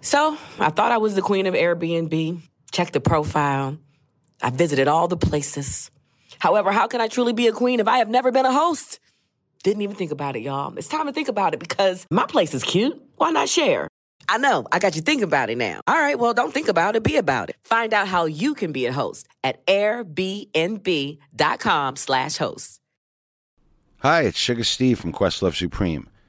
So I thought I was the queen of Airbnb, checked the profile. I visited all the places. However, how can I truly be a queen if I have never been a host? Didn't even think about it, y'all. It's time to think about it because my place is cute. Why not share? I know, I got you thinking about it now. All right, well, don't think about it, be about it. Find out how you can be a host at airbnb.com slash host. Hi, it's Sugar Steve from Questlove Supreme.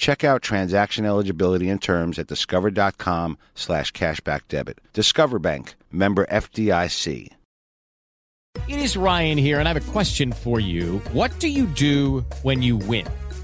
Check out transaction eligibility and terms at discover.com slash cashback debit. Discover Bank, member FDIC. It is Ryan here, and I have a question for you. What do you do when you win?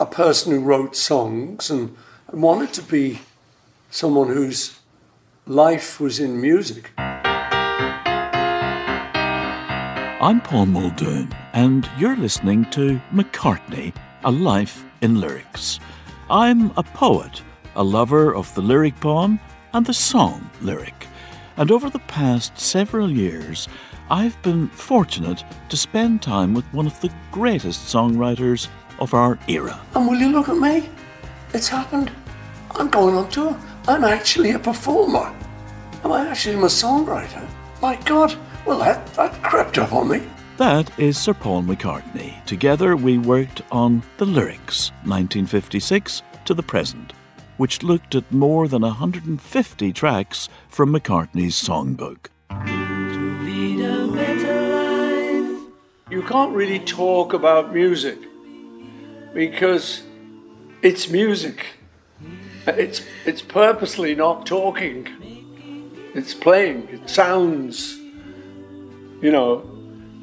a person who wrote songs and I wanted to be someone whose life was in music. I'm Paul Muldoon, and you're listening to McCartney A Life in Lyrics. I'm a poet, a lover of the lyric poem and the song lyric. And over the past several years, I've been fortunate to spend time with one of the greatest songwriters of our era. And will you look at me? It's happened. I'm going on tour. I'm actually a performer. Am I actually a songwriter? My God, well, that, that crept up on me. That is Sir Paul McCartney. Together we worked on The Lyrics, 1956 to the present, which looked at more than 150 tracks from McCartney's songbook. You can't really talk about music because it's music. It's, it's purposely not talking. It's playing. It sounds, you know.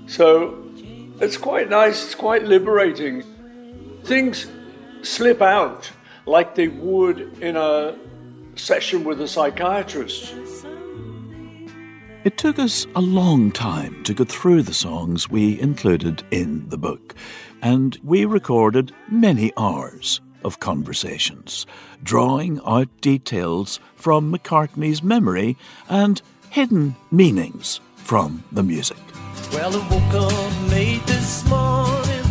So it's quite nice. It's quite liberating. Things slip out like they would in a session with a psychiatrist. It took us a long time to get through the songs we included in the book, and we recorded many hours of conversations, drawing out details from McCartney's memory and hidden meanings from the music. Well, I woke up late this morning.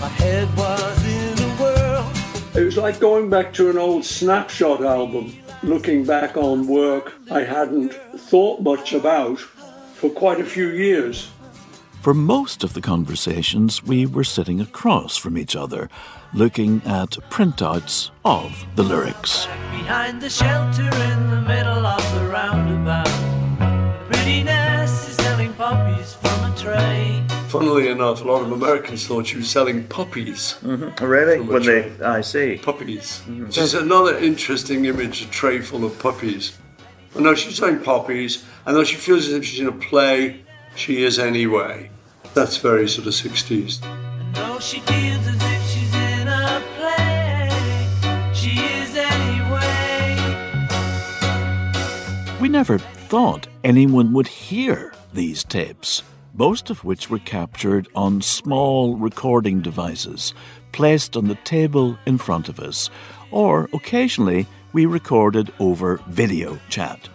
My head was in a whirl. It was like going back to an old snapshot album, looking back on work I hadn't thought much about for quite a few years. For most of the conversations, we were sitting across from each other, looking at printouts of the lyrics. Behind the shelter in the middle of the roundabout. Pretty Ness is selling poppies from a tray. Funnily enough, a lot of Americans thought she was selling puppies. Mm-hmm. Really? From a When they. I see. Puppies. Mm-hmm. Which is another interesting image, a tray full of puppies. I know she's selling puppies. I know she feels as if she's in a play. She is anyway. That's very sort of 60s. No, she feels as if she's in a play. She is anyway. We never thought anyone would hear these tapes, most of which were captured on small recording devices placed on the table in front of us, or occasionally we recorded over video chat.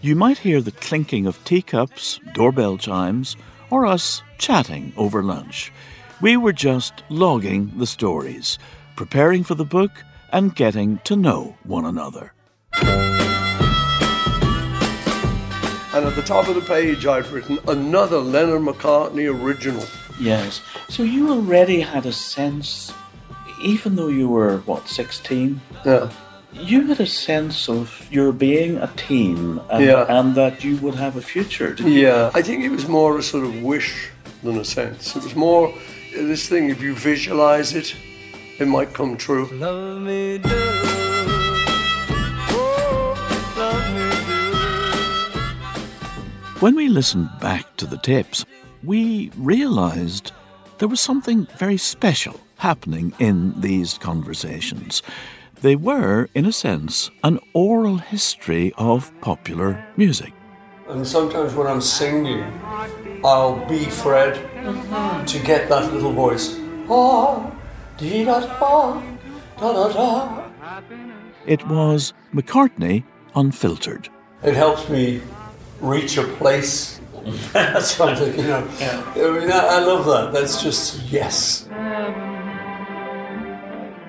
You might hear the clinking of teacups, doorbell chimes, or us chatting over lunch. We were just logging the stories, preparing for the book, and getting to know one another. And at the top of the page, I've written another Lennon McCartney original. Yes. So you already had a sense, even though you were, what, 16? Yeah. You had a sense of your being a teen and, Yeah. and that you would have a future. didn't you? Yeah. I think it was more a sort of wish than a sense. It was more this thing, if you visualize it, it might come true. When we listened back to the tapes, we realized there was something very special happening in these conversations. They were, in a sense, an oral history of popular music. And sometimes when I'm singing, I'll be Fred to get that little voice. Ah, dee da, da da da. It was McCartney unfiltered. It helps me reach a place. That's Something, you know. I mean, I, I love that. That's just yes.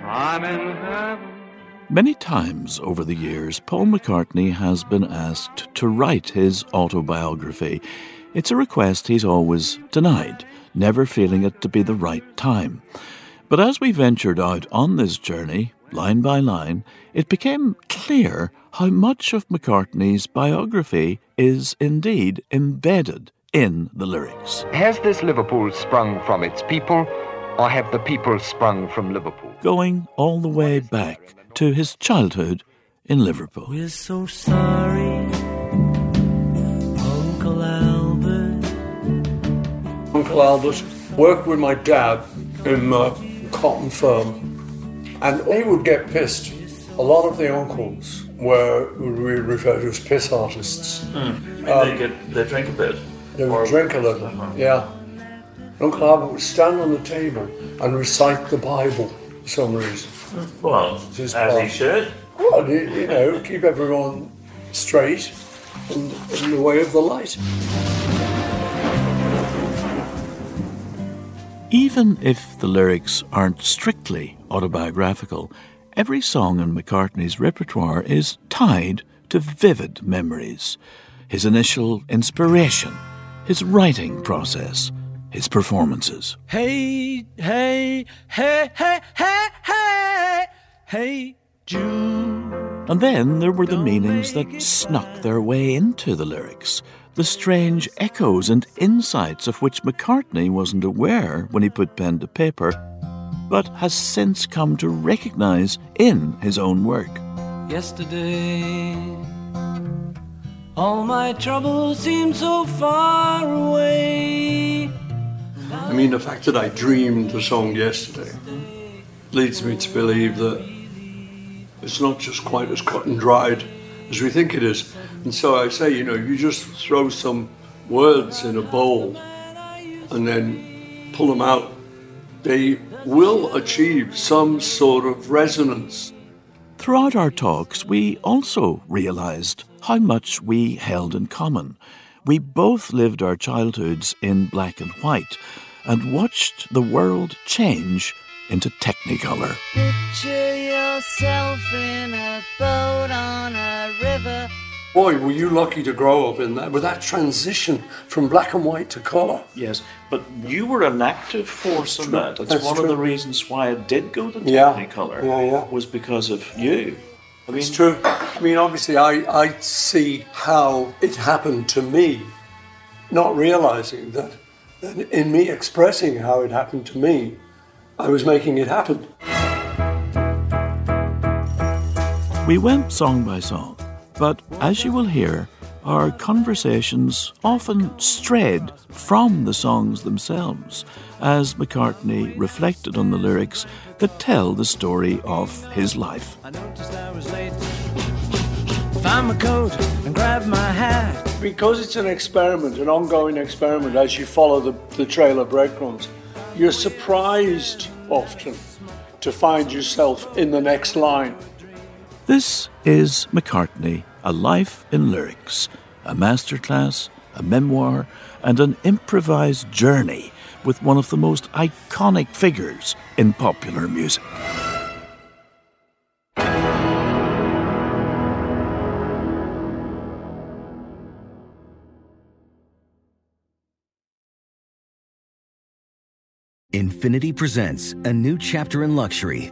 I'm in heaven. Many times over the years, Paul McCartney has been asked to write his autobiography. It's a request he's always denied, never feeling it to be the right time. But as we ventured out on this journey, line by line, it became clear how much of McCartney's biography is indeed embedded in the lyrics. Has this Liverpool sprung from its people, or have the people sprung from Liverpool? going all the way back to his childhood in Liverpool. We're so sorry, Uncle Albert. Uncle Albert worked with my dad in a cotton firm, and he would get pissed. A lot of the uncles were what we refer to as piss artists. Hmm. they, um, get, they drink a bit. They would drink a little, yeah. Uncle Albert would stand on the table and recite the Bible for some reason. Well, Just as he should. Well, you, you know, keep everyone straight and in the way of the light. Even if the lyrics aren't strictly autobiographical, every song in McCartney's repertoire is tied to vivid memories. His initial inspiration, his writing process, his performances. Hey, hey, hey, hey, hey, hey, hey, Jude. And then there were the meanings that snuck their way into the lyrics, the strange echoes and insights of which McCartney wasn't aware when he put pen to paper, but has since come to recognize in his own work. Yesterday, all my troubles seem so far away. I mean, the fact that I dreamed the song yesterday leads me to believe that it's not just quite as cut and dried as we think it is. And so I say, you know, you just throw some words in a bowl and then pull them out, they will achieve some sort of resonance. Throughout our talks, we also realized how much we held in common. We both lived our childhoods in black and white and watched the world change into Technicolor. Picture yourself in a boat on a river. Boy, were you lucky to grow up in that, with that transition from black and white to colour. Yes, but you were an active force in that. That's, That's one true. of the reasons why I did go to Yeah. Technicolor. Yeah, yeah. Was because of you. I mean, It's true. I mean, obviously, I, I see how it happened to me, not realizing that, that in me expressing how it happened to me, I was making it happen. We went song by song, but as you will hear, our conversations often strayed from the songs themselves as McCartney reflected on the lyrics that tell the story of his life. I noticed I was late. Found my coat and grabbed my hat. Because it's an experiment, an ongoing experiment, as you follow the, the trail of breadcrumbs, you're surprised often to find yourself in the next line. This is McCartney, A Life in Lyrics, a masterclass, a memoir, and an improvised journey with one of the most iconic figures in popular music. Infiniti presents a new chapter in luxury,